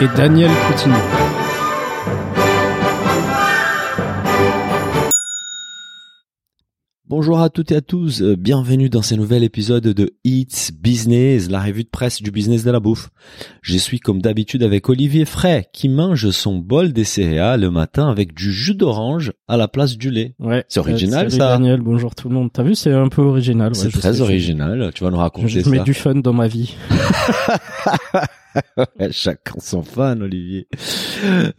Et Daniel Coutinho. Bonjour à toutes et à tous, euh, bienvenue dans ce nouvel épisode de It's Business, la revue de presse du business de la bouffe. Je suis comme d'habitude avec Olivier Fray qui mange son bol des céréales le matin avec du jus d'orange à la place du lait. Ouais. C'est original, ça. Daniel, bonjour tout le monde. T'as vu, c'est un peu original. ouais, C'est très sais, original, tu vas nous Je, raconter je mets ça. du fun dans ma vie. Chacun son fan, Olivier.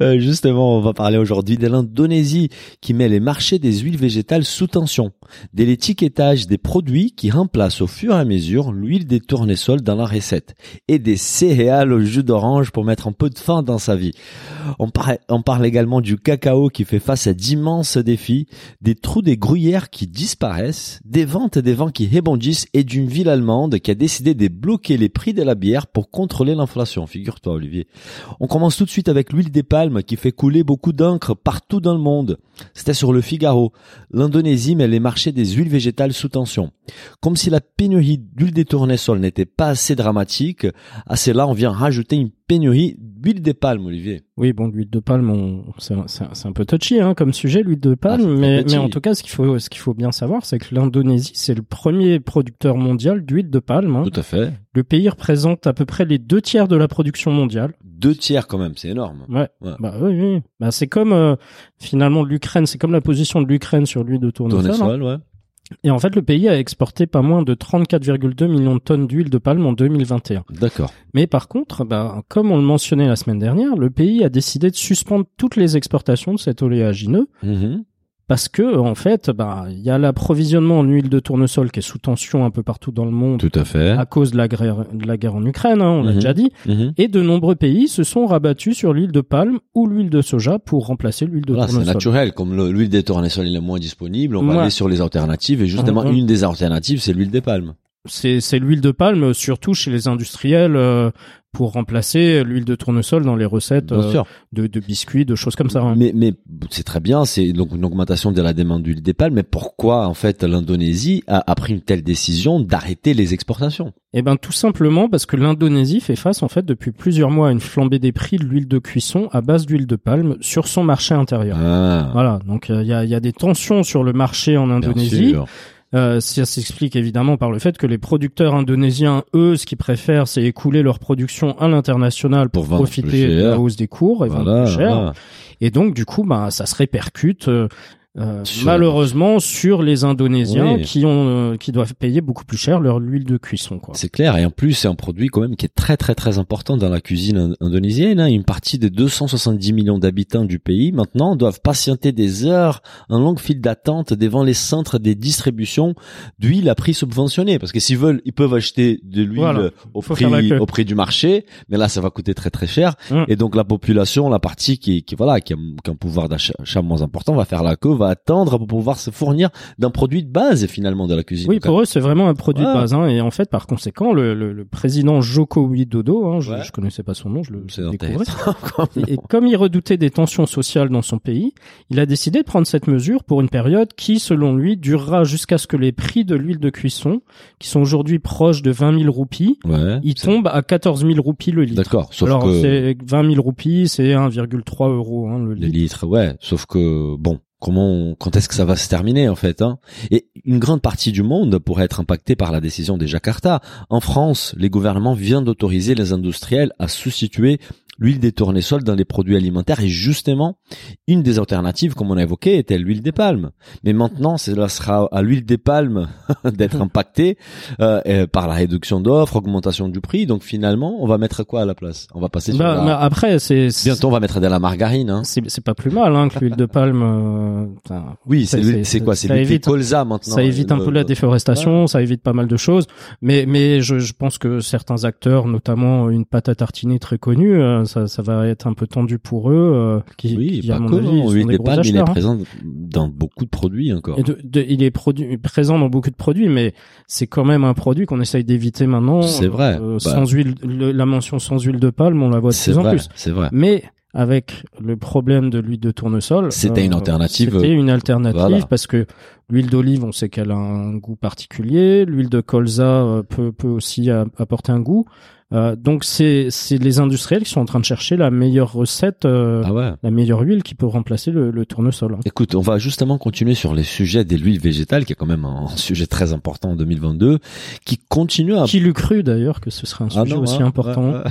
Euh, justement, on va parler aujourd'hui de l'Indonésie qui met les marchés des huiles végétales sous tension, de l'étiquetage des produits qui remplacent au fur et à mesure l'huile des tournesols dans la recette et des céréales au jus d'orange pour mettre un peu de fin dans sa vie. On, par- on parle également du cacao qui fait face à d'immenses défis, des trous des gruyères qui disparaissent, des ventes et des vents qui rebondissent et d'une ville allemande qui a décidé de bloquer les prix de la bière pour contrôler l'inflation. Figure-toi, Olivier. On commence tout de suite avec l'huile des palmes qui fait couler beaucoup d'encre partout dans le monde. C'était sur le Figaro. L'Indonésie met les marchés des huiles végétales sous tension. Comme si la pénurie d'huile des tournesols n'était pas assez dramatique, à cela on vient rajouter une pénurie d'huile des palmes, Olivier. Oui, bon, l'huile de palme, on- c'est un, peu touchy hein, comme sujet, l'huile de Ah, palme. très mais, en tout cas, ce qu'il faut, ce qu'il faut bien savoir, c'est que l'Indonésie, c'est le premier producteur mondial d'huile de palme. hein. Tout à fait. Le pays représente à peu près les deux tiers de la production mondiale. Deux tiers quand même, c'est énorme. Ouais. Ouais. Bah oui, oui. Bah c'est comme euh, finalement l'Ukraine, c'est comme la position de l'Ukraine sur l'huile de tournesol. hein. Tournesol, ouais. Et en fait, le pays a exporté pas moins de 34,2 millions de tonnes d'huile de palme en 2021. D'accord. Mais par contre, bah, comme on le mentionnait la semaine dernière, le pays a décidé de suspendre toutes les exportations de cet oléagineux Mhm. Parce que, en fait, bah, il y a l'approvisionnement en huile de tournesol qui est sous tension un peu partout dans le monde Tout à fait. à cause de la, guerre- de la guerre en Ukraine, hein, on l'a Mhm. déjà dit. Mhm. Et de nombreux pays se sont rabattus sur l'huile de palme ou l'huile de soja pour remplacer l'huile de Voilà, c'est tournesol. naturel. Comme le- l'huile des tournesols est moins disponible, on va aller sur les alternatives. Et justement, Mhm. une des alternatives, c'est l'huile des palmes. C'est c'est l'huile de palme, surtout chez les industriels, euh, pour remplacer l'huile de tournesol dans les recettes euh, de, de biscuits, de choses comme ça. hein. Mais, mais c'est très bien, c'est donc une augmentation de la demande d'huile des palmes. Mais pourquoi, en fait, l'Indonésie a, a pris une telle décision d'arrêter les exportations? Eh ben tout simplement parce que l'Indonésie fait face en fait depuis plusieurs mois à une flambée des prix de l'huile de cuisson à base d'huile de palme sur son marché intérieur. Ah, Voilà, donc euh, il y, a, il y a des tensions sur le marché en bien Indonésie. sûr. Euh, ça s'explique évidemment par le fait que les producteurs indonésiens, eux, ce qu'ils préfèrent, c'est écouler leur production à l'international pour, profiter de la hausse des cours et vendre plus cher. voilà. Et donc, du coup, bah, ça se répercute euh, Sur- malheureusement sur les Indonésiens Oui. qui ont euh, qui doivent payer beaucoup plus cher leur huile de cuisson. Quoi. C'est clair. Et en plus, c'est un produit quand même qui est très très très important dans la cuisine in- indonésienne. hein. Une partie des 270 millions d'habitants du pays maintenant doivent patienter des heures en longue file d'attente devant les centres des distributions d'huile à prix subventionné. Parce que s'ils veulent, ils peuvent acheter de l'huile Voilà. au Faut prix au prix du marché, mais là ça va coûter très très cher. Mm. Et donc la population, la partie qui, qui voilà, qui a, qui a un pouvoir d'achat achat moins important, va faire la queue, va attendre pour pouvoir se fournir d'un produit de base finalement de la cuisine. Oui, pour eux, c'est vraiment un produit Ouais. de base. Hein, et en fait, par conséquent, le, le, le président Joko Widodo, hein, je, Ouais. je connaissais pas son nom, je le c'est découvrais. Et comme il redoutait des tensions sociales dans son pays, il a décidé de prendre cette mesure pour une période qui, selon lui, durera jusqu'à ce que les prix de l'huile de cuisson, qui sont aujourd'hui proches de 20 000 roupies, Ouais. ils tombent à 14 000 roupies le litre. D'accord. Sauf Alors, que c'est 20 000 roupies, c'est 1,3 euros hein, le les litre. litres, ouais. Sauf que bon, comment, quand est-ce que ça va se terminer en fait hein Et une grande partie du monde pourrait être impactée par la décision des Jakarta. En France, les gouvernements viennent d'autoriser les industriels à substituer l'huile des tournesols dans les produits alimentaires et justement une des alternatives comme on a évoqué était l'huile des palmes mais maintenant cela sera à l'huile des palmes d'être impactée euh, par la réduction d'offres augmentation du prix donc finalement on va mettre quoi à la place? On va passer sur Bah, la... mais après, c'est bientôt on va mettre de la margarine hein. c'est c'est pas plus mal hein, que l'huile de palme. euh, enfin, oui c'est c'est- quoi? C'est l'huile évite- colza maintenant ça évite un Le- peu la déforestation, ça évite pas mal de choses. Mais mais je, je pense que certains acteurs, notamment une pâte à tartiner très connue, euh, ça, ça va être un peu tendu pour eux. euh, qui, Oui, qui, à mon avis, sont L'huile des des gros palmes, il est hein. présent dans beaucoup de produits encore. Et de- de- il est produit, présent dans beaucoup de produits, mais c'est quand même un produit qu'on essaye d'éviter maintenant. C'est vrai. Euh, Bah. sans huile, le- la mention sans huile de palme, on la voit de plus en vrai, plus. c'est vrai. Mais avec le problème de l'huile de tournesol, euh, C'était une alternative. C'était une alternative Voilà. parce que l'huile d'olive, on sait qu'elle a un goût particulier. L'huile de colza euh, peut, peut aussi apporter un goût. Euh, donc c'est c'est les industriels qui sont en train de chercher la meilleure recette, euh, Ah ouais. la meilleure huile qui peut remplacer le, le tournesol. Écoute, on va justement continuer sur les sujets des huiles végétales, qui est quand même un sujet très important en 2022, qui continue à Qui l'eût cru d'ailleurs que ce serait un Ah sujet non, aussi hein, important ouais.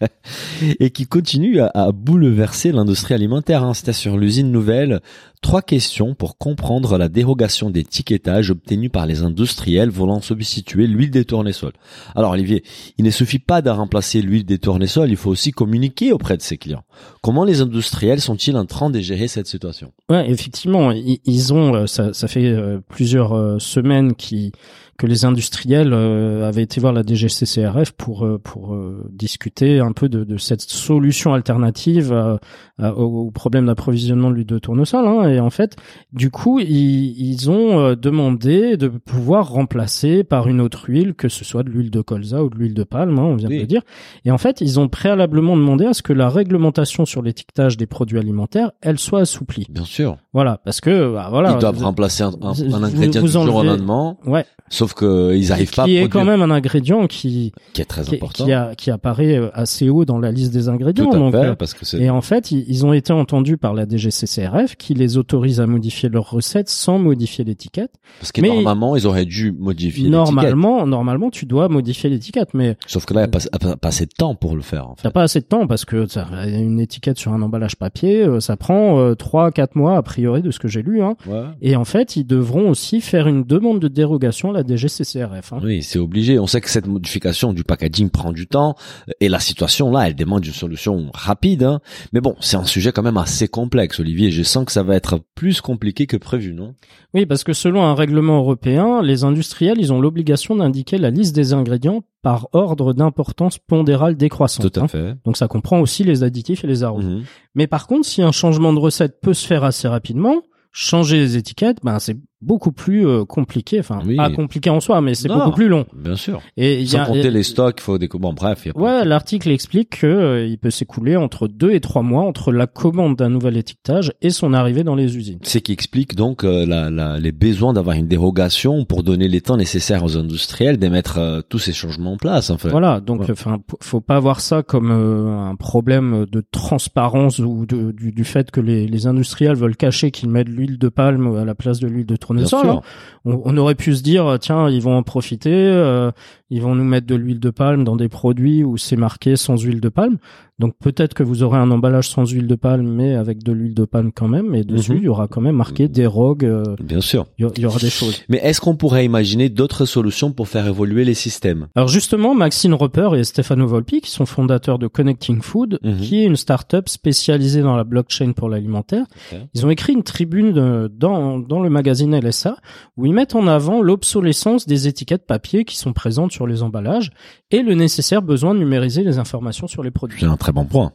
et qui continue à, à bouleverser l'industrie alimentaire. Hein. C'était sur l'usine nouvelle. Trois questions pour comprendre la dérogation d'étiquetage obtenue par les industriels voulant substituer l'huile des tournesols. Alors Olivier, il ne suffit pas de remplacer l'huile des tournesols, il faut aussi communiquer auprès de ses clients. Comment les industriels sont-ils en train de gérer cette situation? Ouais, effectivement, ils, ils ont, euh, ça, ça fait euh, plusieurs euh, semaines qui que les industriels avaient été voir la DGCCRF pour pour discuter un peu de, de cette solution alternative à- à- au, problème d'approvisionnement de l'huile de tournesol. Hein, et en fait, du coup, ils, ils ont demandé de pouvoir remplacer par une autre huile, que ce soit de l'huile de colza ou de l'huile de palme, hein, on vient de le dire. Et en fait, ils ont préalablement demandé à ce que la réglementation sur l'étiquetage des produits alimentaires, elle soit assouplie. Bien sûr. Voilà, parce que bah, voilà, Ils doivent vous- remplacer un, un- vous- un ingrédient vous du jour au enlevez- ouais, sauf qu'ils arrivent pas à qui est produire, quand même un ingrédient qui qui est très qui, important. qui, a, qui apparaît euh, assez haut dans la liste des ingrédients. Tout à donc, fait, euh, parce que c'est et en fait, ils, ils ont été entendus par la DGCCRF qui les autorise à modifier leurs recettes sans modifier l'étiquette. Parce que Mais- normalement, ils auraient dû modifier. Normalement, normalement, tu dois modifier l'étiquette, mais Sauf que là, il n'y a pas, pas- pas assez de temps pour le faire, en t'as fait. pas assez de temps parce que une étiquette sur un emballage papier, euh, ça prend euh, trois, quatre mois a priori de ce que j'ai lu. Hein. Ouais. Et en fait, ils devront aussi faire une demande de dérogation à la DGCCRF. Hein. Oui, c'est obligé. On sait que cette modification du packaging prend du temps et la situation là, elle demande une solution rapide. hein. Mais bon, c'est un sujet quand même assez complexe, Olivier. Je sens que ça va être plus compliqué que prévu, non? Oui, parce que selon un règlement européen, les industriels, ils ont l'obligation d'indiquer la liste des ingrédients par ordre d'importance pondérale décroissante. Tout à hein. fait. Donc ça comprend aussi les additifs et les arômes. Mhm. Mais par contre, si un changement de recette peut se faire assez rapidement, changer les étiquettes, ben c'est beaucoup plus euh, compliqué. Enfin, Oui. pas compliqué en soi, mais c'est beaucoup plus long. Bien sûr. Et il y Sans a, compter les stocks, il faut des bon bref. y a Ouais, l'article explique que euh, il peut s'écouler entre deux et trois mois entre la commande d'un nouvel étiquetage et son arrivée dans les usines. C'est qui explique donc euh, la, la- les besoins d'avoir une dérogation pour donner les temps nécessaires aux industriels de mettre euh, tous ces changements en place. En fait. Voilà, donc enfin, faut pas voir ça comme euh, un problème de transparence ou de, du, du fait que les, les industriels veulent cacher qu'ils mettent l'huile de palme à la place de l'huile de tournesol. hein. On, on aurait pu se dire euh, tiens, ils vont en profiter, euh, ils vont nous mettre de l'huile de palme dans des produits où c'est marqué sans huile de palme. Donc peut-être que vous aurez un emballage sans huile de palme mais avec de l'huile de palme quand même et dessus Mhm. il y aura quand même marqué Mhm. dérogue, euh, Bien sûr. il y, aura des choses. Mais est-ce qu'on pourrait imaginer d'autres solutions pour faire évoluer les systèmes? Alors justement, Maxine Roper et Stefano Volpi, qui sont fondateurs de Connecting Food, Mhm. qui est une start-up spécialisée dans la blockchain pour l'alimentaire, ils ont écrit une tribune dans, dans le magazine LSA où ils mettent en avant l'obsolescence des étiquettes papier qui sont présentes sur les emballages et le nécessaire besoin de numériser les informations sur les produits. C'est un très bon point.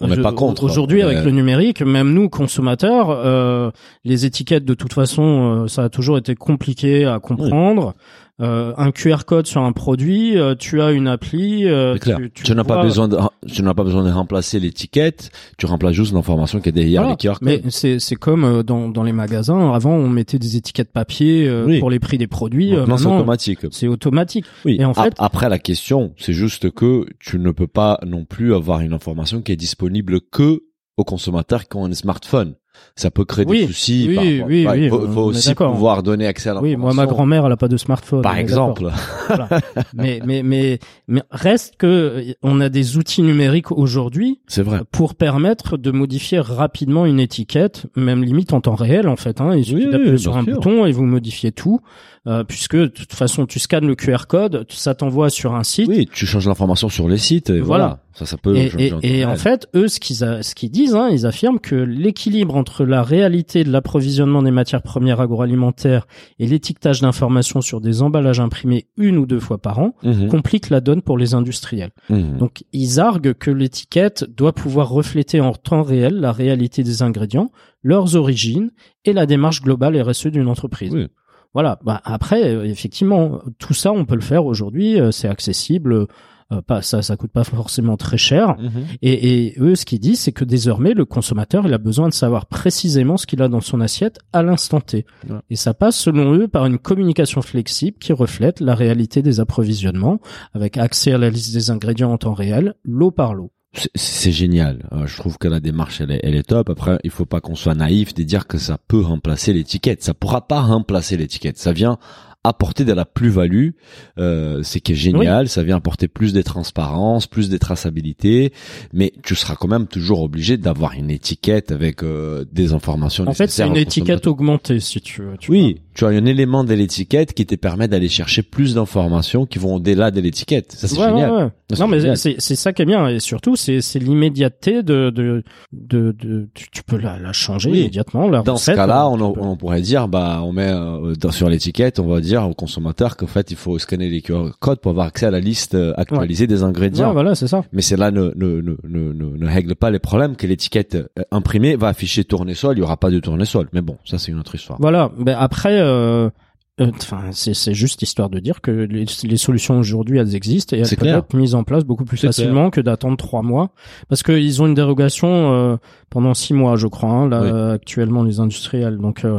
On n'est pas contre. Aujourd'hui, Euh, avec le numérique, même nous consommateurs, euh, les étiquettes de toute façon, euh, ça a toujours été compliqué à comprendre. Euh, un QR code sur un produit, euh, tu as une appli. euh, clair. tu, Tu, tu n'as pas besoin de, tu n'as pas besoin de remplacer l'étiquette. Tu remplaces juste l'information qui est derrière Voilà. les QR codes. Mais c'est c'est comme euh, dans dans les magasins. Avant, on mettait des étiquettes papier euh, Oui. pour les prix des produits. Maintenant, c'est automatique. c'est automatique. Oui. Et en fait- après la question, c'est juste que tu ne peux pas non plus avoir une information qui est disponible que aux consommateurs qui ont un smartphone. Ça peut créer Oui, des soucis. oui, par rapport- oui, oui, faut, aussi pouvoir donner accès à Oui, l'information. moi, ma grand-mère, elle a pas de smartphone. Par exemple. Voilà. mais mais mais mais reste que on a des outils numériques aujourd'hui C'est vrai. pour permettre de modifier rapidement une étiquette, même limite en temps réel en fait. Hein. Il suffit Oui, oui, d'appuyer sur un sûr. bouton et vous modifiez tout, euh, puisque de toute façon tu scannes le QR code, ça t'envoie sur un site. Oui, tu changes l'information sur les sites. Et Voilà. voilà. Ça, ça peut Et, et, en et fait, eux, ce qu'ils ce qu'ils disent, hein, ils affirment que l'équilibre entre la réalité de l'approvisionnement des matières premières agroalimentaires et l'étiquetage d'informations sur des emballages imprimés une ou deux fois par an Mhm. complique la donne pour les industriels. Mhm. Donc ils arguent que l'étiquette doit pouvoir refléter en temps réel la réalité des ingrédients, leurs origines et la démarche globale RSE d'une entreprise. Oui. Voilà. Bah, après, euh, effectivement, tout ça on peut le faire aujourd'hui, euh, c'est accessible. Euh, pas ça, ça coûte pas forcément très cher. Mhm. Et, et eux, ce qu'ils disent, c'est que désormais, le consommateur, il a besoin de savoir précisément ce qu'il a dans son assiette à l'instant T. Ouais. Et ça passe, selon eux, par une communication flexible qui reflète la réalité des approvisionnements, avec accès à la liste des ingrédients en temps réel, lot par lot. C'est- C'est génial. Euh, Je trouve que la démarche elle est, elle est top. Après, il faut pas qu'on soit naïf de dire que ça peut remplacer l'étiquette. Ça pourra pas remplacer l'étiquette. Ça vient apporter de la plus-value. Euh, c'est qui est génial. Ça vient apporter plus de transparence, plus de traçabilité. Mais tu seras quand même toujours obligé d'avoir une étiquette avec euh, des informations. En fait, c'est une étiquette augmentée, si tu veux. tu Oui, tu as un élément de l'étiquette qui te permet d'aller chercher plus d'informations qui vont au-delà de l'étiquette. Ça c'est Ouais, génial. ouais, ouais. Ça, c'est Non, mais c'est ça qui est bien et surtout c'est l'immédiateté de de de, de tu, tu peux la, la changer Oui. immédiatement. La Dans ce cas-là, euh, on, on pourrait dire, bah, on met euh, dans- sur l'étiquette, on va dire au consommateur qu'en fait, il faut scanner les QR codes pour avoir accès à la liste euh, actualisée des ingrédients. Ouais, voilà, c'est ça. Mais cela ne, ne, ne, ne, ne, ne règle pas les problèmes que l'étiquette euh, imprimée va afficher tournesol, il y aura pas de tournesol. Mais bon, ça c'est une autre histoire. Voilà. Ben après, euh, enfin, c'est juste histoire de dire que les, les solutions aujourd'hui elles existent et elles peuvent clair. être mises en place beaucoup plus facilement que d'attendre trois mois, parce qu'ils ont une dérogation euh, pendant six mois, je crois, hein, là Oui. actuellement les industriels. Donc euh,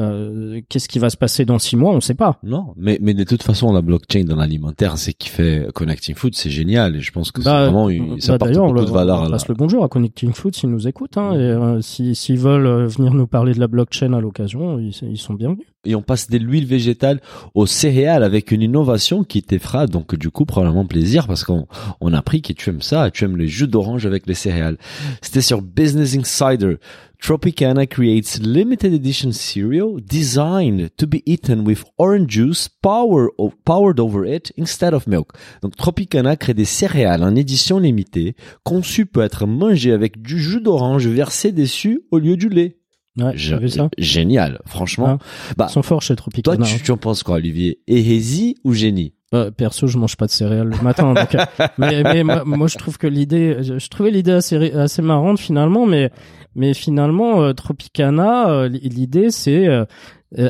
euh, qu'est-ce qui va se passer dans six mois? On sait pas. Non, mais, mais de toute façon, la blockchain dans l'alimentaire, c'est qui fait Connecting Food, c'est génial. Et je pense que c'est Bah, vraiment une, ça bah, beaucoup le- de valeur. on passe le bonjour à Connecting Food s'ils nous écoutent. Hein, et euh, si- s'ils veulent euh, venir nous parler de la blockchain à l'occasion, ils, ils sont bienvenus. Et on passe de l'huile végétale aux céréales avec une innovation qui te fera donc du coup probablement plaisir parce qu'on on a appris que tu aimes ça tu aimes les jus d'orange avec les céréales. C'était sur Business Insider. Tropicana creates limited edition cereal designed to be eaten with orange juice power powered over it instead of milk. Donc Tropicana crée des céréales en édition limitée conçues pour être mangées avec du jus d'orange versé dessus au lieu du lait. Ouais, j'ai vu ça. Génial, franchement. Ah. Bah, Ils sont forts chez toi, Tropicana. tu, hein. tu en penses quoi, Olivier? Hérésie ou génie? Euh, perso, je mange pas de céréales le matin. donc, euh, mais mais moi, moi, je trouve que l'idée, je, je trouvais l'idée assez assez marrante finalement, mais mais finalement euh, Tropicana, euh, l'idée c'est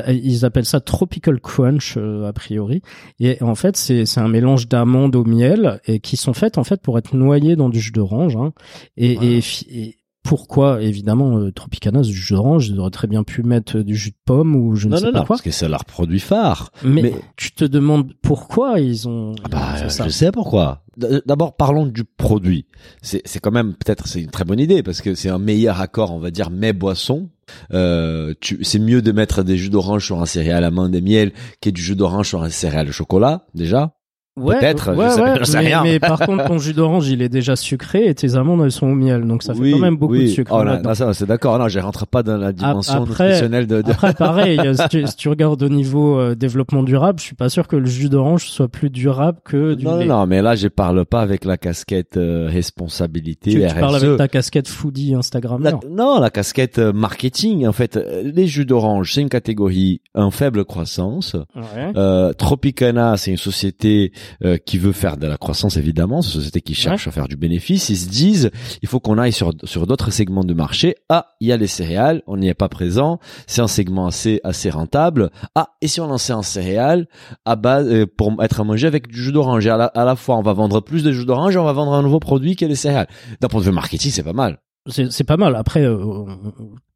ils appellent ça tropical crunch euh, a priori et en fait c'est c'est un mélange d'amandes au miel et qui sont faites en fait pour être noyées dans du jus d'orange hein. et, et, et pourquoi évidemment euh, Tropicana ce jus d'orange ils auraient très bien pu mettre du jus de pomme ou je ne Non, sais non, pas non, quoi parce que c'est leur produit phare. mais, Mais- tu te demandes pourquoi ils ont, Ah ils ont Bah, ça. je sais pourquoi. D- D'abord, parlons du produit. C'est, c'est quand même peut-être c'est une très bonne idée parce que c'est un meilleur accord, on va dire, mais boisson. Euh, c'est mieux de mettre des jus d'orange sur un céréal amande et miel que du jus d'orange sur un céréal au chocolat, déjà. Ouais, Peut-être, je ouais, sais- ouais, je sais mais, rien. mais par contre, ton jus d'orange, il est déjà sucré et tes amandes, elles sont au miel, donc ça fait oui, quand même beaucoup oui. de sucre. Oh, là, ça, c'est d'accord. Non, je rentre pas dans la dimension après- nutritionnelle de, de... Après, pareil, si tu, si tu regardes au niveau euh, développement durable, je suis pas sûr que le jus d'orange soit plus durable que du Non, non, lait. non, mais là, je parle pas avec la casquette euh, responsabilité Tu, tu RSE. parles avec ta casquette foodie Instagram. Non, la casquette euh, marketing, en fait, les jus d'orange, c'est une catégorie en faible croissance. Ouais. Euh, Tropicana, c'est une société euh, qui veut faire de la croissance, évidemment. C'est une société qui cherche à faire du bénéfice. Ils se disent, il faut qu'on aille sur sur d'autres segments de marché. Ah, il y a les céréales, on n'y est pas présent. C'est un segment assez assez rentable. Ah, et si on lançait un céréal à base euh, pour être mangé avec du jus d'orange? À la, à la fois, on va vendre plus de jus d'orange et on va vendre un nouveau produit qui est les céréales. D'un point de vue marketing, c'est pas mal. C'est c'est pas mal. Après, euh,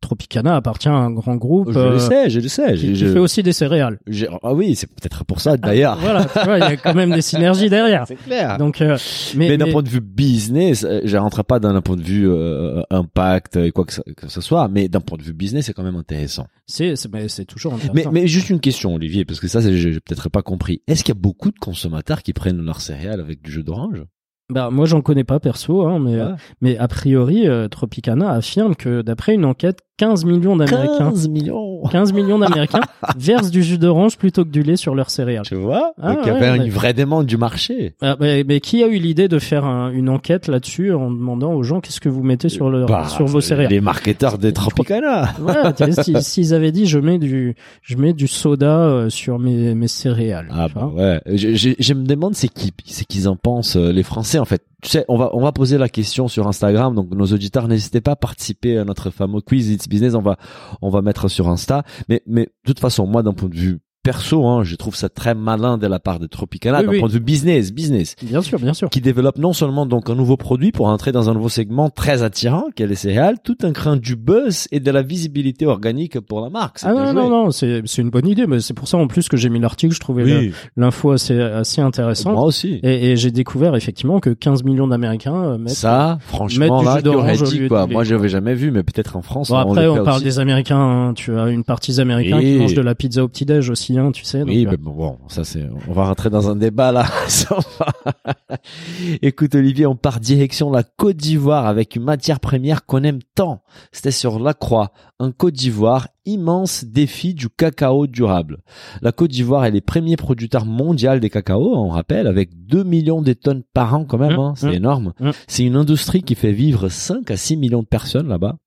Tropicana appartient à un grand groupe Je euh, le sais, je le sais. qui, Je- fait aussi des céréales. ah oui, c'est peut-être pour ça d'ailleurs. Voilà, tu vois, il y a quand même des synergies derrière. C'est clair. Donc, euh, mais, mais, d'un mais- point de vue business, euh, je rentre pas dans un point de vue euh, impact et quoi que, ça, que ce soit, mais d'un point de vue business, c'est quand même intéressant. c'est c'est mais c'est toujours intéressant. Mais, mais juste une question, Olivier, parce que ça, j'ai peut-être pas compris. Est-ce qu'il y a beaucoup de consommateurs qui prennent leurs céréales avec du jus d'orange? Bah, moi, j'en connais pas perso, hein, mais, Ouais. mais a priori, euh, Tropicana affirme que d'après une enquête 15 millions d'Américains. 15 millions 15 millions d'Américains versent du jus d'orange plutôt que du lait sur leurs céréales. Tu vois Ah Donc il y avait ouais. une vraie demande du marché. Ah, mais, mais qui a eu l'idée de faire un- une enquête là-dessus en demandant aux gens qu'est-ce que vous mettez sur, leur, Bah, sur vos céréales? Les marketeurs des Tropicana. Ouais, s'ils avaient dit je mets du je mets du soda euh, sur mes, mes céréales. Ah bah ouais. Je, je, je me demande c'est qui, c'est qu'ils en pensent euh, les Français en fait. Tu sais, on va on va poser la question sur Instagram. Donc nos auditeurs n'hésitez pas à participer à notre fameux quiz It's Business. On va on va mettre sur Insta. Mais mais de toute façon moi d'un point de vue perso, hein, je trouve ça très malin de la part de Tropicana Oui, d'un oui. point de vue business business. Bien sûr, bien sûr. qui développe non seulement donc un nouveau produit pour entrer dans un nouveau segment très attirant qu'est les céréales, tout un craint du buzz et de la visibilité organique pour la marque. Ah non, non, non, c'est c'est une bonne idée, mais c'est pour ça en plus que j'ai mis l'article, je trouvais Oui, l'info assez, assez intéressante. moi aussi. Et, et j'ai découvert effectivement que 15 millions d'Américains euh, mettent... Ça, mettre franchement, du là, jus dit quoi. Moi, j'avais jamais vu, mais peut-être en France. Bon, on après, on, parle aussi. des Américains. hein. Tu as une partie américaine Oui. qui mange de la pizza au petit-déj aussi, tu sais. donc, Oui, euh, mais bon, ça c'est, on va rentrer dans un débat là. Écoute Olivier, on part direction la Côte d'Ivoire avec une matière première qu'on aime tant. C'était sur la Croix, un Côte d'Ivoire immense défi du cacao durable. La Côte d'Ivoire est les premiers producteurs mondiaux des cacao, on rappelle, avec 2 millions de tonnes par an quand même, Mmh, hein, c'est mmh. énorme. Mmh. C'est une industrie qui fait vivre 5 à 6 millions de personnes là-bas.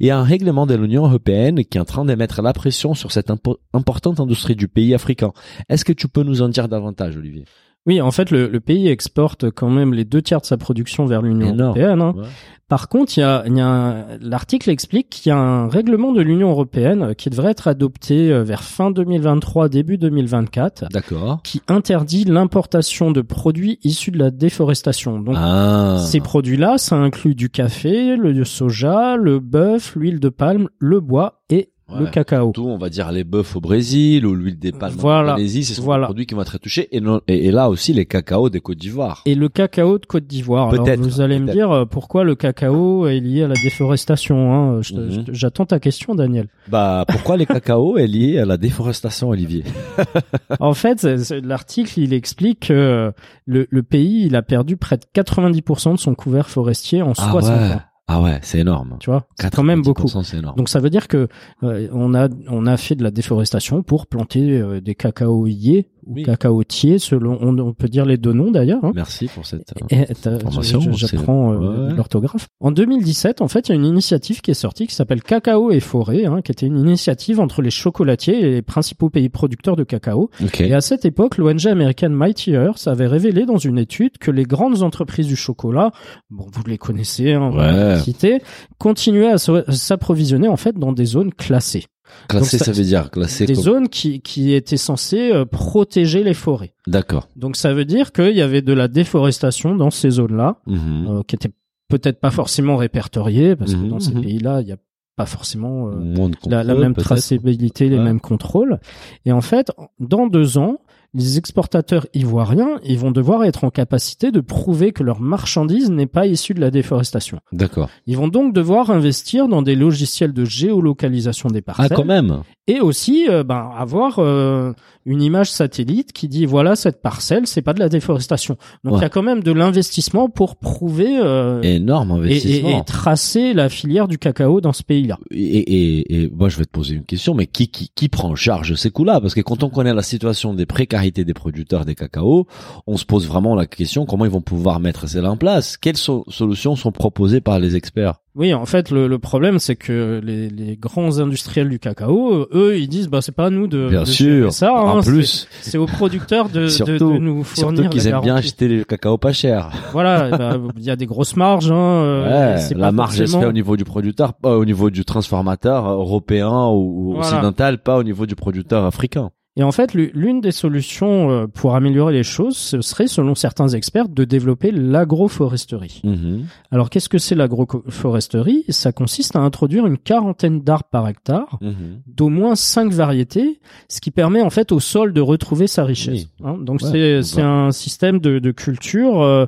Et un règlement de l'Union européenne qui est en train de mettre la pression sur cette impo- importante industrie du pays africain. Est-ce que tu peux nous en dire davantage, Olivier? Oui, en fait, le, le pays exporte quand même les deux tiers de sa production vers l'Union européenne. hein. Ouais. Par contre, il y a, y a l'article explique qu'il y a un règlement de l'Union européenne qui devrait être adopté euh, vers fin 2023, début 2024, D'accord. qui interdit l'importation de produits issus de la déforestation. Donc, Ah. ces produits-là, ça inclut du café, le soja, le bœuf, l'huile de palme, le bois et le cacao. Tout, on va dire les bœufs au Brésil ou l'huile des palmes Voilà. en Indonésie, ce Voilà. produits qui vont être touchés. Et, non- et, et là aussi les cacaos des Côtes d'Ivoire. Et le cacao de Côte d'Ivoire. Alors, Peut-être, vous allez me dire euh, pourquoi le cacao est lié à la déforestation. Hein. Mhm. J'attends ta question, Daniel. Bah pourquoi les cacaos est lié à la déforestation, Olivier? En fait, c'est- c'est- l'article, il explique que le, le pays, il a perdu près de 90% de son couvert forestier en 60 ans. Ah ouais, c'est énorme. Tu vois, c'est quand même beaucoup. 90%, C'est énorme. Donc ça veut dire que euh, on a on a fait de la déforestation pour planter euh, des cacaoyers ou Oui. cacaotiers selon on, on peut dire les deux noms d'ailleurs. hein. Merci pour cette. euh, Information, J'apprends euh, Ouais, l'orthographe. En 2017, en fait, il y a une initiative qui est sortie qui s'appelle Cacao et Forêt, hein, qui était une initiative entre les chocolatiers et les principaux pays producteurs de cacao. Ok. Et à cette époque, l'ONG américaine Mighty Earth avait révélé dans une étude que les grandes entreprises du chocolat, bon, vous les connaissez, hein, on va les citer, continuaient à s'approvisionner en fait dans des zones classées, Classé, ça, ça- veut dire classé. des comme- zones qui, qui étaient censées euh, protéger les forêts. D'accord. Donc ça veut dire qu'il y avait de la déforestation dans ces zones-là, Mhm. euh, qui étaient peut-être pas forcément répertoriées, parce que Mhm, dans ces mhm. pays-là, il n'y a pas forcément euh, la, même traçabilité, les Ouais. mêmes contrôles. Et en fait, dans deux ans, les exportateurs ivoiriens, ils vont devoir être en capacité de prouver que leur marchandise n'est pas issue de la déforestation. D'accord. Ils vont donc devoir investir dans des logiciels de géolocalisation des Ah, parcelles quand même. Et aussi euh, ben, avoir euh, une image satellite qui dit voilà cette parcelle, c'est pas de la déforestation. Donc il Ouais. y a quand même de l'investissement pour prouver euh, Énorme et, et- investissement. et tracer la filière du cacao dans ce pays-là. Et, et, et moi, je vais te poser une question, mais qui, qui, qui prend en charge ces coûts-là? Parce que quand on connaît la situation des précarités des producteurs des cacao, on se pose vraiment la question comment ils vont pouvoir mettre cela en place? Quelles so- solutions sont proposées par les experts? Oui, en fait, le, le problème, c'est que les, les grands industriels du cacao, euh, eux, ils disent, bah, c'est pas à nous de, Bien de sûr. ça. en hein, c'est- plus, c'est aux producteurs de, de- Surtout- de, nous fournir surtout qu'ils aiment bien acheter les cacao pas cher. Voilà, eh ben, il y a des grosses marges. Hein, euh, Ouais, la pas marge fait au niveau du producteur, pas au niveau du transformateur européen ou, ou Voilà. occidental, pas au niveau du producteur africain. Et en fait, l'u- l'une des solutions euh, pour améliorer les choses, ce serait, selon certains experts, de développer l'agroforesterie. Mhm. Alors, qu'est-ce que c'est l'agroforesterie? Ça consiste à introduire une quarantaine d'arbres par hectare, Mhm. d'au moins cinq variétés, ce qui permet en fait au sol de retrouver sa richesse. Oui. Hein, donc Ouais, c'est un système de, de culture euh,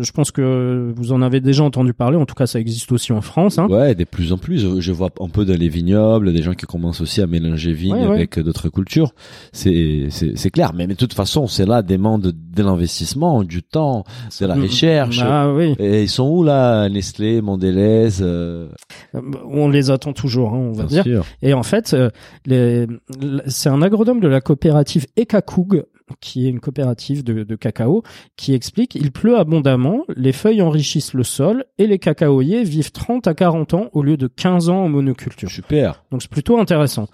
Je pense que vous en avez déjà entendu parler. En tout cas, ça existe aussi en France. Hein. Ouais, de plus en plus. Je- vois un peu dans les vignobles, des gens qui commencent aussi à mélanger vigne Ouais, ouais. avec d'autres cultures. C'est, c'est, c'est clair. Mais, mais de toute façon, c'est là demande de l'investissement, du temps, de la recherche. Ah oui, Et ils sont où là, Nestlé, Mondelez euh, on les attend toujours, hein, on va bien dire. sûr. Et en fait, euh, les- c'est un agronome de la coopérative Ekakoug, qui est une coopérative de, de cacao, qui explique il pleut abondamment, les feuilles enrichissent le sol et les cacaoyers vivent 30 à 40 ans au lieu de 15 ans en monoculture. Super. Donc c'est plutôt intéressant.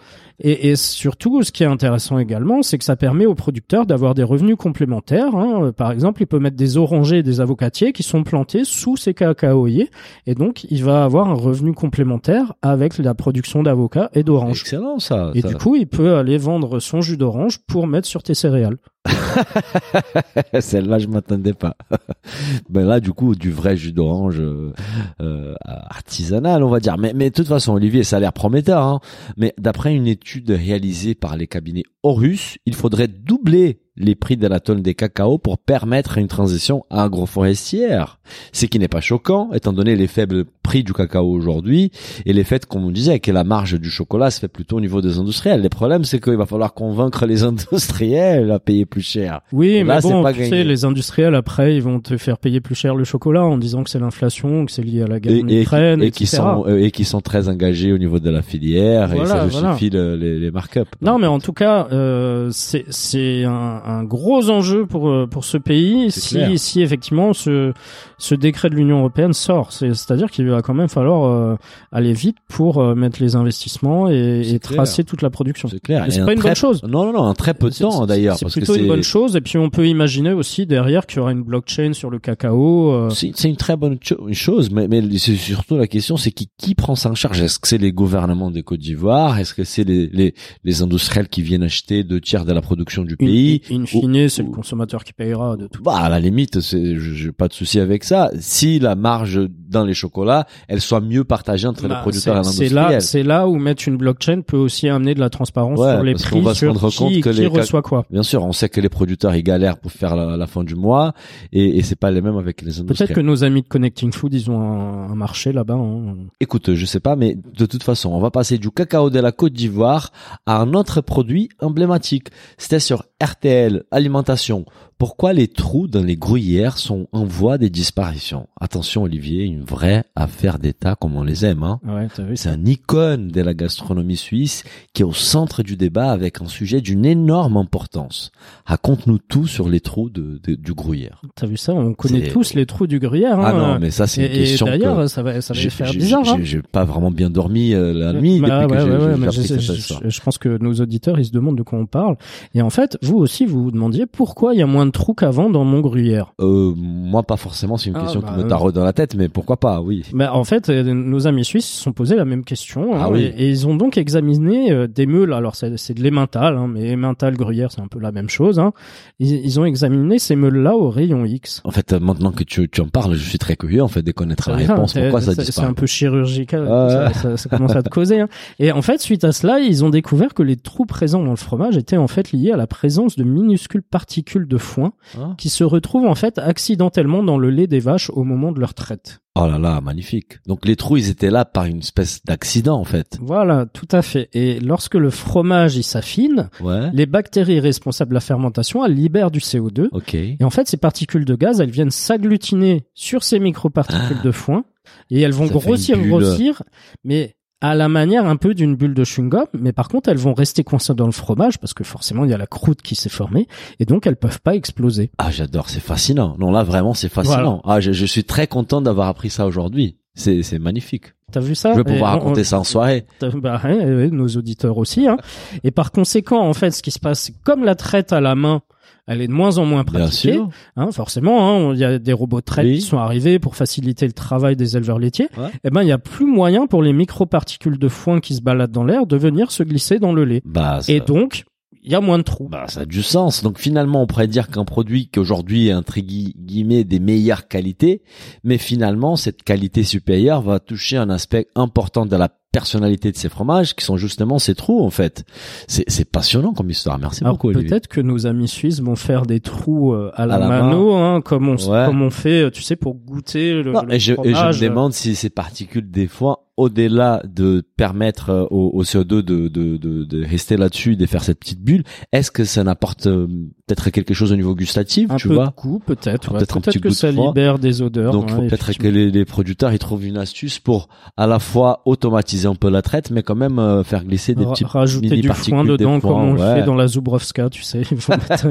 Et, et surtout, ce qui est intéressant également, c'est que ça permet aux producteurs d'avoir des revenus complémentaires. hein. Euh, Par exemple, il peut mettre des orangers et des avocatiers qui sont plantés sous ces cacaoyers, et donc il va avoir un revenu complémentaire avec la production d'avocats et d'oranges. Excellent ça. Et ça. du coup, il peut aller vendre son jus d'orange pour mettre sur tes céréales. Celle-là, je m'attendais pas. ben là, du coup, du vrai jus d'orange euh, euh, artisanal, on va dire. Mais, mais de toute façon, Olivier, ça a l'air prometteur. Hein. Mais d'après une étude réalisée par les cabinets Horus, il faudrait doubler les prix de la tonne des cacao pour permettre une transition agroforestière. Ce qui n'est pas choquant, étant donné les faibles prix du cacao aujourd'hui et les faits, comme on disait, que la marge du chocolat se fait plutôt au niveau des industriels. Le problème, c'est qu'il va falloir convaincre les industriels à payer plus cher. Oui, Là, mais c'est bon, pas tu sais, les industriels après, ils vont te faire payer plus cher le chocolat en disant que c'est l'inflation, que c'est lié à la guerre en et, et, Ukraine, qui- et qui sont euh, et qui sont très engagés au niveau de la filière et ça voilà. justifie le- les, les markups. Non, mais en tout cas, euh, c'est un, un gros enjeu pour euh, pour ce pays si clair. si effectivement ce ce décret de l'Union européenne sort. C'est c'est à dire qu'il va quand même falloir euh, aller vite pour euh, mettre les investissements et, et tracer toute la production. c'est clair. C'est pas une très- bonne chose. Non, non, non, un très peu de temps d'ailleurs, C'est que plutôt une bonne chose. Et puis on peut imaginer aussi derrière qu'il y aura une blockchain sur le cacao. euh, c'est une très bonne cho- chose, mais, mais c'est surtout la question, c'est qui, qui prend ça en charge? Est-ce que c'est les gouvernements de Côte d'Ivoire? Est-ce que c'est les, les, les industriels qui viennent acheter deux tiers de la production du pays? In fine, c'est le consommateur qui payera de tout. Bah, à la limite, c'est, j'ai pas de souci avec ça. Si la marge dans les chocolats, elle soit mieux partagée entre Bah, les producteurs et c'est c'est l'industriel. là, c'est là où mettre une blockchain peut aussi amener de la transparence Ouais, sur les parce prix, va se sur rendre qui, compte que qui les ca- reçoit quoi. Bien sûr, on sait que les producteurs ils galèrent pour faire la, la fin du mois et, et c'est pas les mêmes avec les Peut-être industriels. que nos amis de Connecting Food, ils ont un, un marché là-bas. hein. Écoute, je sais pas, mais de toute façon, on va passer du cacao de la Côte d'Ivoire à un autre produit emblématique. C'était sur RTL Alimentation. Pourquoi les trous dans les gruyères sont en voie de disparition? Attention, Olivier, une vraie affaire d'État comme on les aime. Hein. Ouais, C'est un icône de la gastronomie suisse qui est au centre du débat avec un sujet d'une énorme importance. Raconte-nous tout sur les trous de, de- du gruyère. T'as vu ça? On connaît tous les trous du gruyère. Ah hein. non, mais ça c'est une et, question d'ailleurs, que ça va, ça va faire bizarre. hein. j'ai- J'ai pas vraiment bien dormi euh, la nuit Bah, depuis ouais, que ouais, je, je- histoire. je- je pense que nos auditeurs, ils se demandent de quoi on parle. Et en fait, vous aussi, vous vous demandiez pourquoi il y a moins de trous qu'avant dans mon gruyère. Euh, moi, pas forcément. C'est une Ah, question bah, qui me euh. taraude dans la tête, mais pourquoi pas Oui. Bah, en fait, euh, nos amis suisses se sont posé la même question. hein, Ah oui. et, et ils ont donc examiné euh, des meules. Alors, c'est c'est de l'emmental, hein, mais emmental, gruyère, c'est un peu la même chose. Hein. Ils, ils ont examiné ces meules-là au rayon X. En fait, maintenant que tu, tu en parles, je suis très curieux en fait de connaître la Ça, réponse. c'est- Pourquoi ça c'est- un peu chirurgical. Ça, ouais. ça- ça commence à te causer. hein. Et en fait, suite à cela, ils ont découvert que les trous présents dans le fromage étaient en fait liés à la présence de minuscules particules de foin Hein qui se retrouvent en fait accidentellement dans le lait des vaches au moment de leur traite. Oh là là, magnifique. Donc les trous, ils étaient là par une espèce d'accident en fait. Voilà, tout à fait. Et lorsque le fromage il s'affine, Ouais. les bactéries responsables de la fermentation elles libèrent du CO2. Ok. Et en fait, ces particules de gaz, elles viennent s'agglutiner sur ces microparticules de foin et elles vont Ah. Ça grossir, grossir, mais à la manière un peu d'une bulle de chewing-gum, mais par contre, elles vont rester coincées dans le fromage parce que forcément, il y a la croûte qui s'est formée et donc elles peuvent pas exploser. Ah, j'adore. C'est fascinant. Non, là vraiment, c'est fascinant. Ah, je, je suis très content d'avoir appris ça aujourd'hui. C'est c'est magnifique. T'as vu ça? Je vais pouvoir Et on- raconter ça en soirée. Bah, ouais, nos auditeurs aussi. Hein. Et par conséquent, en fait, ce qui se passe, c'est comme la traite à la main, elle est de moins en moins Bien pratiquée. sûr. Hein, forcément, hein, il y a des robots de traite Oui. qui sont arrivés pour faciliter le travail des éleveurs laitiers. Ouais. Eh ben, il y a plus moyen pour les microparticules de foin qui se baladent dans l'air de venir se glisser dans le lait. Bah, ça, Et donc, il y a moins de trous. bah, ça a du sens. Donc finalement, on pourrait dire qu'un produit qui aujourd'hui est entre gui- guillemets des meilleures qualités, mais finalement, cette qualité supérieure va toucher un aspect important de la personnalité de ces fromages qui sont justement ces trous en fait. C'est c'est passionnant comme histoire. Merci Alors beaucoup peut-être que nos amis suisses vont faire des trous euh, à la, À la mano, hein, comme on Ouais. comme on fait, euh, tu sais, pour goûter le, Non, le et, je, et je fromage. me demande si ces particules, des fois, au-delà de permettre euh, au, au CO2 de, de, de, de rester là-dessus, de faire cette petite bulle, est-ce que ça n'apporte euh, peut-être quelque chose au niveau gustatif, un tu peu vois de goût, peut-être. Ouais. peut-être petit que de ça froid. libère des odeurs. Donc, ouais, peut-être que les, les producteurs ils trouvent une astuce pour à la fois automatiser un peu la traite, mais quand même euh, faire glisser des petits rajouter mini du particules, foin des dedans comme on le fait dans la Zubrovska, tu sais. Il faut mettre-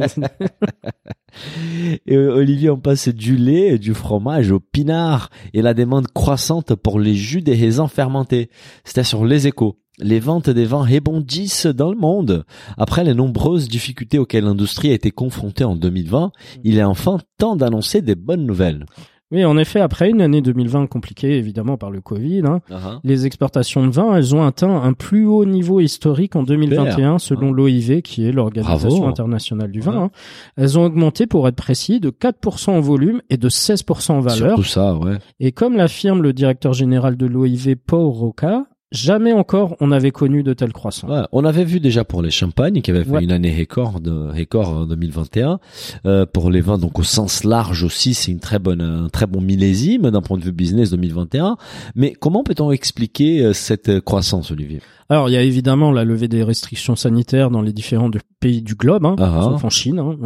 Et Olivier, on passe du lait et du fromage au pinard et la demande croissante pour les jus des raisins fermentés. C'était sur les échos. Les ventes des vins rebondissent dans le monde. Après les nombreuses difficultés auxquelles l'industrie a été confrontée en 2020, il est enfin temps d'annoncer des bonnes nouvelles. Oui, en effet, après une année 2020 compliquée évidemment par le Covid, hein, Uh-huh. les exportations de vin, elles ont atteint un plus haut niveau historique en 2021 selon l'OIV, qui est l'Organisation internationale du vin. Hein. Elles ont augmenté, pour être précis, de 4% en volume et de 16% en valeur. Surtout ça, ouais. Et comme l'affirme le directeur général de l'OIV, Paul Roca, jamais encore on avait connu de telles croissances. Ouais, on avait vu déjà pour les champagnes qui avaient fait Ouais. une année record, de, record en 2021. Euh, pour les vins, donc au sens large aussi, c'est une très bonne, un très bon millésime d'un point de vue business 2021. Mais comment peut-on expliquer euh, cette croissance, Olivier? Alors, il y a évidemment la levée des restrictions sanitaires dans les différents pays du globe, hein, Ah ah. sauf en Chine. hein.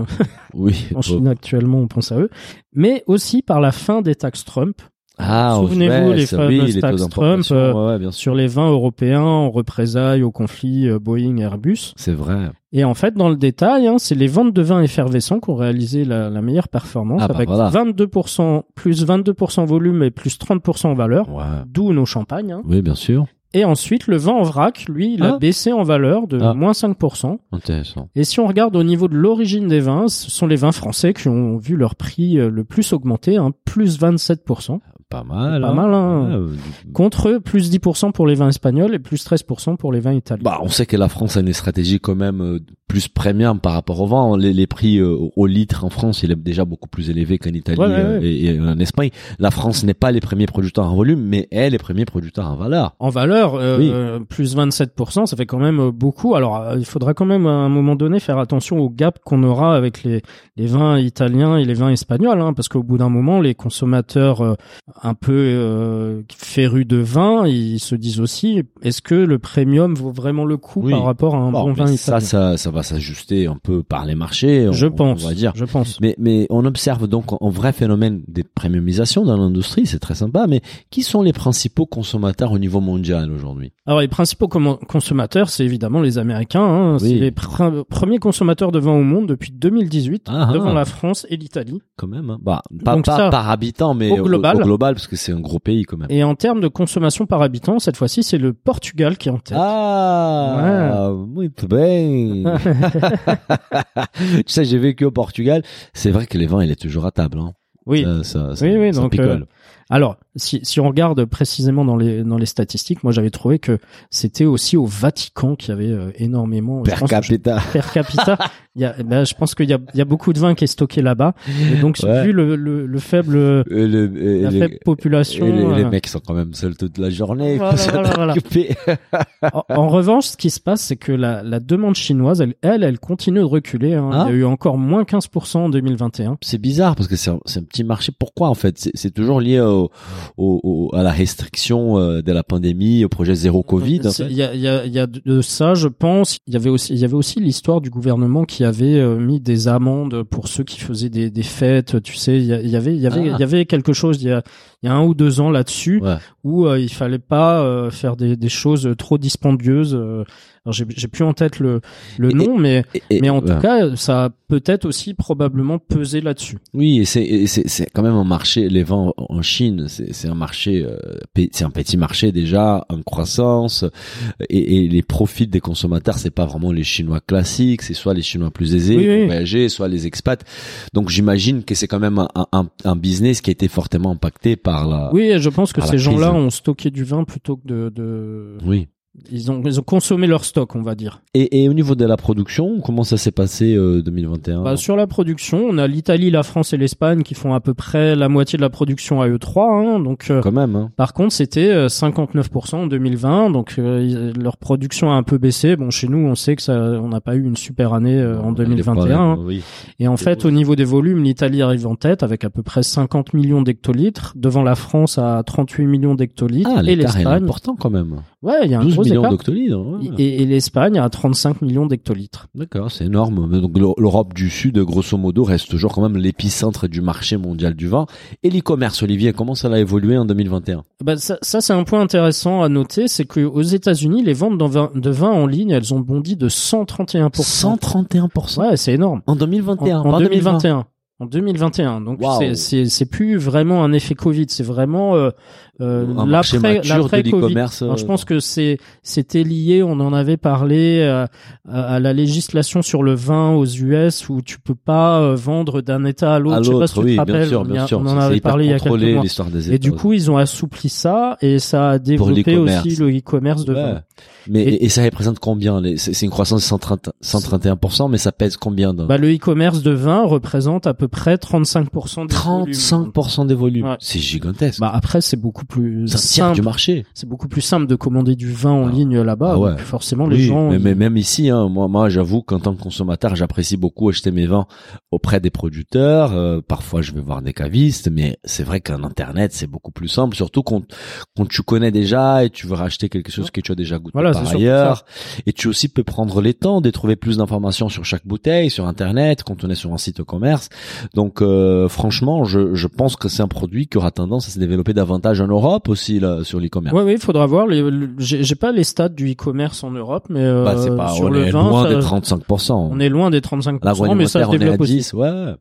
Oui. En Chine, actuellement, on pense à eux. Mais aussi par la fin des taxes Trump Ah, Souvenez-vous, ouais, les ça, fameuses oui, taxes Trump, ouais, ouais, bien sûr. sur les vins européens en représailles au conflit euh, Boeing-Airbus. C'est vrai. Et en fait, dans le détail, hein, c'est les ventes de vins effervescents qui ont réalisé la, la meilleure performance, Ah bah avec voilà. 22%, plus 22% volume et plus 30% en valeur, Ouais. d'où nos champagnes. hein. Oui, bien sûr. Et ensuite, le vin en vrac, lui, il a Ah. baissé en valeur de Ah. moins 5%. Intéressant. Et si on regarde au niveau de l'origine des vins, ce sont les vins français qui ont vu leur prix euh, le plus augmenter, hein, plus 27%, Pas mal. Pas mal, hein. Ouais, euh, contre plus 10% pour les vins espagnols et plus 13% pour les vins italiens. Bah, on sait que la France a une stratégie quand même euh, plus premium par rapport au vin. Les, les prix euh, au litre en France, il est déjà beaucoup plus élevé qu'en Italie Ouais, ouais, euh, ouais. Et, et en Espagne. La France n'est pas les premiers producteurs en volume, mais elle est les premiers producteurs en valeur. En valeur, euh, Oui. euh, plus 27%, ça fait quand même euh, beaucoup. Alors, il faudra quand même à un moment donné faire attention au gap qu'on aura avec les, les vins italiens et les vins espagnols, hein, parce qu'au bout d'un moment, les consommateurs euh, un peu euh, férus de vin, ils se disent aussi, est-ce que le premium vaut vraiment le coup Oui. par rapport à un Bon, bon vin italien? ça, ça, va s'ajuster un peu par les marchés. on- Je pense, On va dire. je pense. Mais, mais on observe donc un vrai phénomène des premiumisations dans l'industrie, c'est très sympa, mais qui sont les principaux consommateurs au niveau mondial aujourd'hui Alors les principaux consommateurs, c'est évidemment les Américains. Hein. Oui. C'est les pr- premiers consommateurs de vin au monde depuis 2018, Ah, devant ah. la France et l'Italie. Quand même, hein. bah, pas, Donc pas ça, par habitant, mais au global. au global, parce que c'est un gros pays quand même. Et en termes de consommation par habitant, cette fois-ci, c'est le Portugal qui est en tête. Ah, muito bien. tu sais, j'ai vécu au Portugal. C'est vrai que les vins, il est toujours à table. Hein. oui. Ça, ça, ça- Oui, oui, ça donc, picole. Alors, si, si on regarde précisément dans les dans les statistiques, moi j'avais trouvé que c'était aussi au Vatican qu'il y avait euh, énormément. per je- capita. per capita. il y a, ben, je pense qu'il y a, il y a beaucoup de vin qui est stocké là-bas. Et donc, Ouais. vu le, le, le faible, Euh, le- euh, la faible population. les, les euh, mecs sont quand même seuls toute la journée. Voilà, voilà, voilà. En, en revanche, ce qui se passe, c'est que la, la demande chinoise, elle, elle, elle continue de reculer. hein. Ah. Il y a eu encore moins 15% en 2021. C'est bizarre parce que c'est un, un petit marché. Pourquoi en fait? C'est- C'est toujours lié au, au- au- à la restriction euh, de la pandémie, au projet zéro Covid. en C'est- fait. Il y a, y, a, y a de ça, je pense. Il y avait aussi, il y avait aussi l'histoire du gouvernement qui avait euh, mis des amendes pour ceux qui faisaient des, des fêtes. Tu sais, il y, a- il y avait, il y avait, Ah. il y avait quelque chose il y a, il y a un ou deux ans là-dessus Ouais. où euh, il fallait pas euh, faire des, des choses trop dispendieuses. euh. alors j'ai, plus en tête le, le Et- nom, mais Et- et- mais en ouais. tout cas, ça a peut-être aussi probablement pesé là-dessus. Oui, et c'est c'est c'est quand même un marché. Les vins en Chine, c'est c'est un marché, c'est un petit marché déjà en croissance. Et, les profits des consommateurs, c'est pas vraiment les Chinois classiques, c'est soit les Chinois plus aisés Oui, voyager, soit les expats. Donc j'imagine que c'est quand même un, un, un business qui a été fortement impacté par la. Oui, je pense que ces gens-là ont stocké du vin plutôt que de, de Oui. Ils ont, ils ont consommé leur stock, on va dire. Et, et au niveau de la production, comment ça s'est passé euh, 2021 Bah, sur la production, on a l'Italie, la France et l'Espagne qui font à peu près la moitié de la production à eux trois. Hein, donc, euh, Quand même. Hein. par contre, c'était euh, 59% en 2020. Donc, euh, leur production a un peu baissé. Bon, chez nous, on sait que ça, on n'a pas eu une super année euh, en Les 2021. problèmes, hein. oui. Et en fait, au niveau des volumes, l'Italie arrive en tête avec à peu près 50 millions d'hectolitres, devant la France à 38 millions d'hectolitres Ah, et l'Espagne. important quand même. Ouais, il y a un 12 gros millions d'octolitres. ouais. Et, et l'Espagne à 35 millions d'hectolitres. D'accord, c'est énorme. Donc l'Eu- l'Europe du Sud, grosso modo, reste toujours quand même l'épicentre du marché mondial du vin. Et l'e-commerce, Olivier, comment ça a évolué en 2021 Bah, ça, ça c'est un point intéressant à noter, c'est que aux États-Unis, les ventes vin- de vin en ligne, elles ont bondi de 131%. 131% Ouais, c'est énorme. en 2021. En, en 2020. 2021. En 2021. Donc c'est c'est plus vraiment un effet Covid, c'est vraiment euh, euh, Un marché l'après mature de l'e-commerce. Alors, je euh, pense que c'est c'était lié, on en avait parlé euh, à, à la législation sur le vin aux US où tu peux pas euh, vendre d'un état à l'autre. Je sais pas si tu te oui, rappelles, bien sûr, bien a- sûr. on en avait parlé il y a quelques mois. des Et du coup, ils ont assoupli ça et ça a développé aussi le e-commerce de Ouais. vin. Mais Et- et, ça représente combien C'est une croissance de 130, 131%, mais ça pèse combien dans Bah, le e-commerce de vin représente à peu près 35% des volumes. 35% des volumes. Ouais. C'est gigantesque. Bah après c'est beaucoup plus un tiers simple. du marché. C'est beaucoup plus simple de commander du vin en Ah. ligne là-bas. Ah ouais. donc forcément les oui, gens. mais, ils- mais même ici, hein, moi, moi, j'avoue qu'en tant que consommateur, j'apprécie beaucoup acheter mes vins auprès des producteurs. Euh, parfois, je vais voir des cavistes, mais c'est vrai qu'en internet, c'est beaucoup plus simple, surtout quand, quand tu connais déjà et tu veux racheter quelque chose que tu as déjà goûté Voilà, par ailleurs. Et tu aussi peux prendre les temps de trouver plus d'informations sur chaque bouteille, sur internet, quand on est sur un site e-commerce. Donc, euh, franchement, je, je pense que c'est un produit qui aura tendance à se développer davantage en Europe aussi là, sur l'e-commerce. Ouais, oui, il faudra voir. Les, le- j'ai pas les stats du e-commerce en Europe, mais euh, Bah, c'est pas, sur on le est vin, loin ça- des 35%. on est loin des 35%, mais ça se on est à développe aussi. 10, ouais.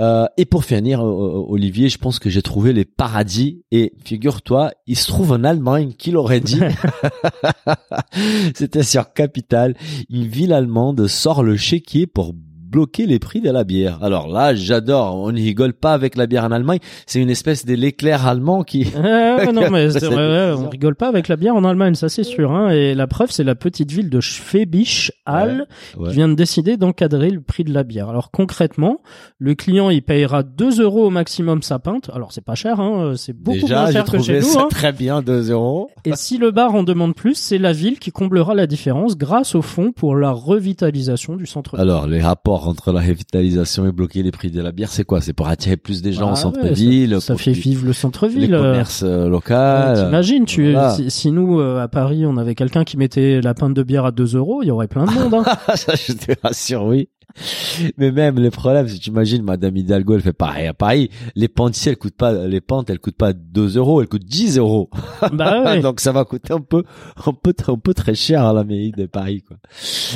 Euh, et pour finir, euh, euh, Olivier, je pense que j'ai trouvé les paradis. Et figure-toi, il se trouve en Allemagne, qui l'aurait dit C'était sur Capital. Une ville allemande sort le chéquier pour bloquer les prix de la bière. Alors là, j'adore. On ne rigole pas avec la bière en Allemagne. C'est une espèce de l'éclair allemand qui... Ouais, non, mais vrai, ouais, on rigole pas avec la bière en Allemagne, ça c'est sûr. Hein, et la preuve, c'est la petite ville de Schwäbisch Hall Ouais. qui vient de décider d'encadrer le prix de la bière. Alors concrètement, le client il payera 2 euros au maximum sa pinte. Alors c'est pas cher, hein, c'est beaucoup Déjà, moins cher que chez nous. Hein. très bien, 2 euros. Et si le bar en demande plus, c'est la ville qui comblera la différence grâce au fonds pour la revitalisation du centre. Alors, les rapports entre la revitalisation et bloquer les prix de la bière, c'est quoi? C'est pour attirer plus des gens Ah au ouais, centre-ville ça, fait vivre le les centre-ville. euh, commerces euh, locaux. T'imagines, tu, voilà. si, si nous euh, à Paris on avait quelqu'un qui mettait la pinte de bière à 2 euros, il y aurait plein de monde. Hein. ça, je te rassure, oui. Mais même les problèmes, si tu imagines, Madame Hidalgo, elle fait pareil à Paris. Les pentes ici, elles coûtent pas, les pentes, elles coûtent pas 2 euros, elles coûtent 10 euros. bah ouais. Donc ça va coûter un peu, un peu, un peu très cher à la mairie de Paris, quoi.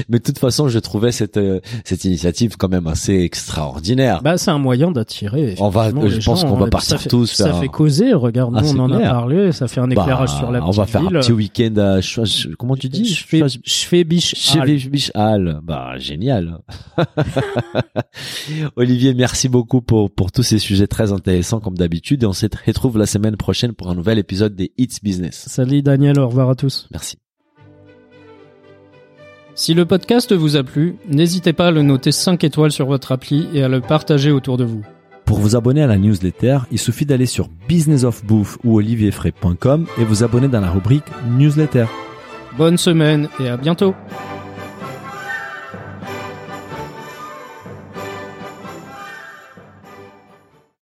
Mais de toute façon, je trouvais cette, euh, cette initiative quand même assez extraordinaire. Bah c'est un moyen d'attirer. On va- effectivement, je pense qu'on va Et puis partir fait, tous Ça faire fait causer. Regarde, Ah, on en a clair. parlé. Ça fait un éclairage Bah, sur la on va faire ville. un petit week-end à, comment tu dis? Schwä- Schwäbisch Hall. Schwäbisch Hall. Bah, génial. Olivier, merci beaucoup pour, pour tous ces sujets très intéressants comme d'habitude et on se retrouve la semaine prochaine pour un nouvel épisode des Hits Business. Salut Daniel, au revoir à tous. Merci. Si le podcast vous a plu, n'hésitez pas à le noter 5 étoiles sur votre appli et à le partager autour de vous. Pour vous abonner à la newsletter, il suffit d'aller sur businessofbouffe ou olivierfray.com et vous abonner dans la rubrique newsletter. Bonne semaine et à bientôt